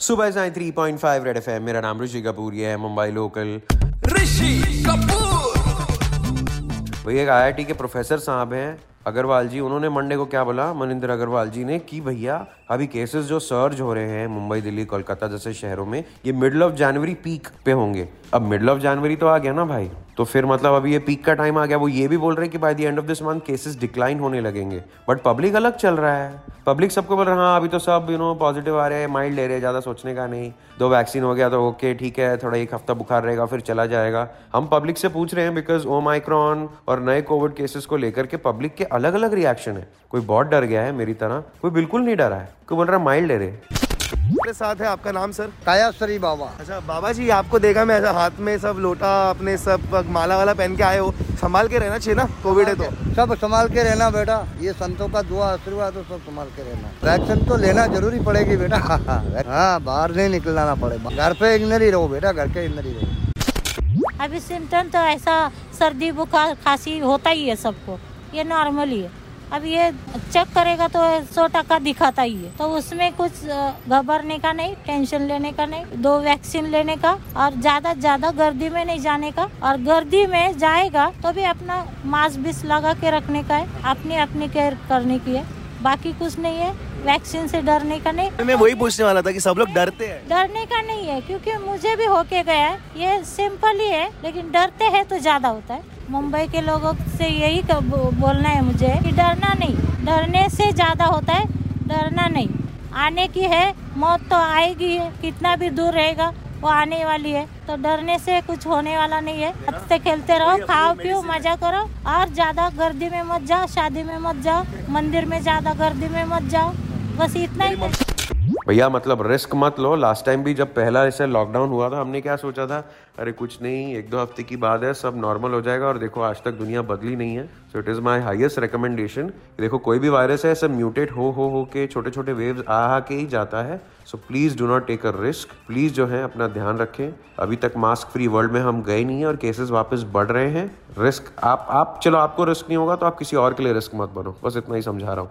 सुबह Sai three point five Red F मेरा नाम ऋषि कपूर ये है मुंबई लोकल। ऋषि कपूर! भैया एक आई के प्रोफेसर साहब हैं अग्रवाल जी। उन्होंने मंडे को क्या बोला? मनिंदर अग्रवाल जी ने कि भैया अभी केसेस जो सर्ज हो रहे हैं मुंबई दिल्ली कोलकाता जैसे शहरों में ये मिडल ऑफ़ जनवरी पीक पे होंगे। अब मिडल ऑफ़ जनवरी तो आ गया ना भाई। तो फिर मतलब अभी ये पीक का टाइम आ गया, वो ये भी बोल रहे हैं कि by the end of this month cases decline होने लगेंगे। बट पब्लिक अलग चल रहा है। पब्लिक सबको बोल रहा है हाँ अभी तो सब यू नो पॉजिटिव आ रहे हैं माइल्ड ले रहे हैं, ज़्यादा सोचने का नहीं। दो वैक्सीन हो गया तो ओके ठीक है, थोड़ा एक हफ़्ता बुखार रहेगा, फिर चला जाएगा। हम पब्लिक से पूछ रहे हैं बिकॉज़ ओ माइक्रॉन और नए कोविड केसेस को लेकर के पब्लिक के अलग अलग रिएक्शन है। कोई बहुत डर गया है मेरी तरह, कोई बिल्कुल नहीं डरा है। कोई बोल रहा है माइल्ड ले रहे मेरे साथ है आपका नाम सर? कायाश्वरी बाबा। अच्छा बाबा जी आपको देखा मैं ऐसा हाथ में सब लोटा अपने सब माला वाला पहन के आए हो। संभाल के रहना चाहिए ना कोविड है तो। सब संभाल के रहना बेटा ये संतों का दुआ आशीर्वाद तो सब संभाल के रहना। वैक्सीन तो लेना ज़रूरी पड़ेगी बेटा। हाँ बाहर नहीं निकलना पड़ेगा घर पे इधर ही रहो बेटा घर के इधर ही रहो। अभी सिम्टम तो ऐसा सर्दी बुखार खांसी होता ही है सबको ये नॉर्मल ही है। अब ये चेक करेगा तो सौ टका दिखाता ही है। तो उसमें कुछ घबराने का नहीं टेंशन लेने का नहीं दो वैक्सीन लेने का और ज़्यादा ज़्यादा गर्दी में नहीं जाने का और गर्दी में जाएगा तो भी अपना मास्क भी लगा के रखने का है अपनी अपनी केयर करने की है। बाकी कुछ नहीं है वैक्सीन से डरने का नहीं। मैं वही पूछने वाला था कि सब लोग डरते हैं। डरने का नहीं है क्योंकि मुझे भी होके गया है ये सिंपल ही है लेकिन डरते हैं तो ज़्यादा होता है। मुंबई के लोगों से यही बोलना है मुझे कि डरना नहीं। डरने से ज़्यादा होता है डरना नहीं। आने की है मौत तो आएगी है कितना भी दूर रहेगा वो आने वाली है। तो डरने से कुछ होने वाला नहीं है। हँसते खेलते रहो खाओ पियो मज़ा करो। और ज़्यादा गर्दी में मत जाओ शादी में मत जाओ मंदिर में ज़्यादा गर्दी में मत जाओ। बस इतना ही है। भैया मतलब रिस्क मत लो। लास्ट टाइम भी जब पहला ऐसे लॉकडाउन हुआ था, हमने क्या सोचा था? अरे कुछ नहीं, एक दो हफ़्ते की बात है, सब नॉर्मल हो जाएगा और देखो, आज तक दुनिया बदली नहीं है। So it is my highest recommendation देखो, कोई भी वायरस है सब म्यूटेट हो हो हो के छोटे छोटे वेव्स आ आ के ही जाता है। So please do not take a risk please जो है, अपना ध्यान रखें। अभी तक मास्क फ्री वर्ल्ड में हम गए नहीं हैं और केसेस वापस बढ़ रहे हैं। रिस्क आप आप, चलो, आपको रिस्क नहीं होगा तो आप किसी और के लिए रिस्क मत बनो। बस इतना ही समझा रहा हूँ।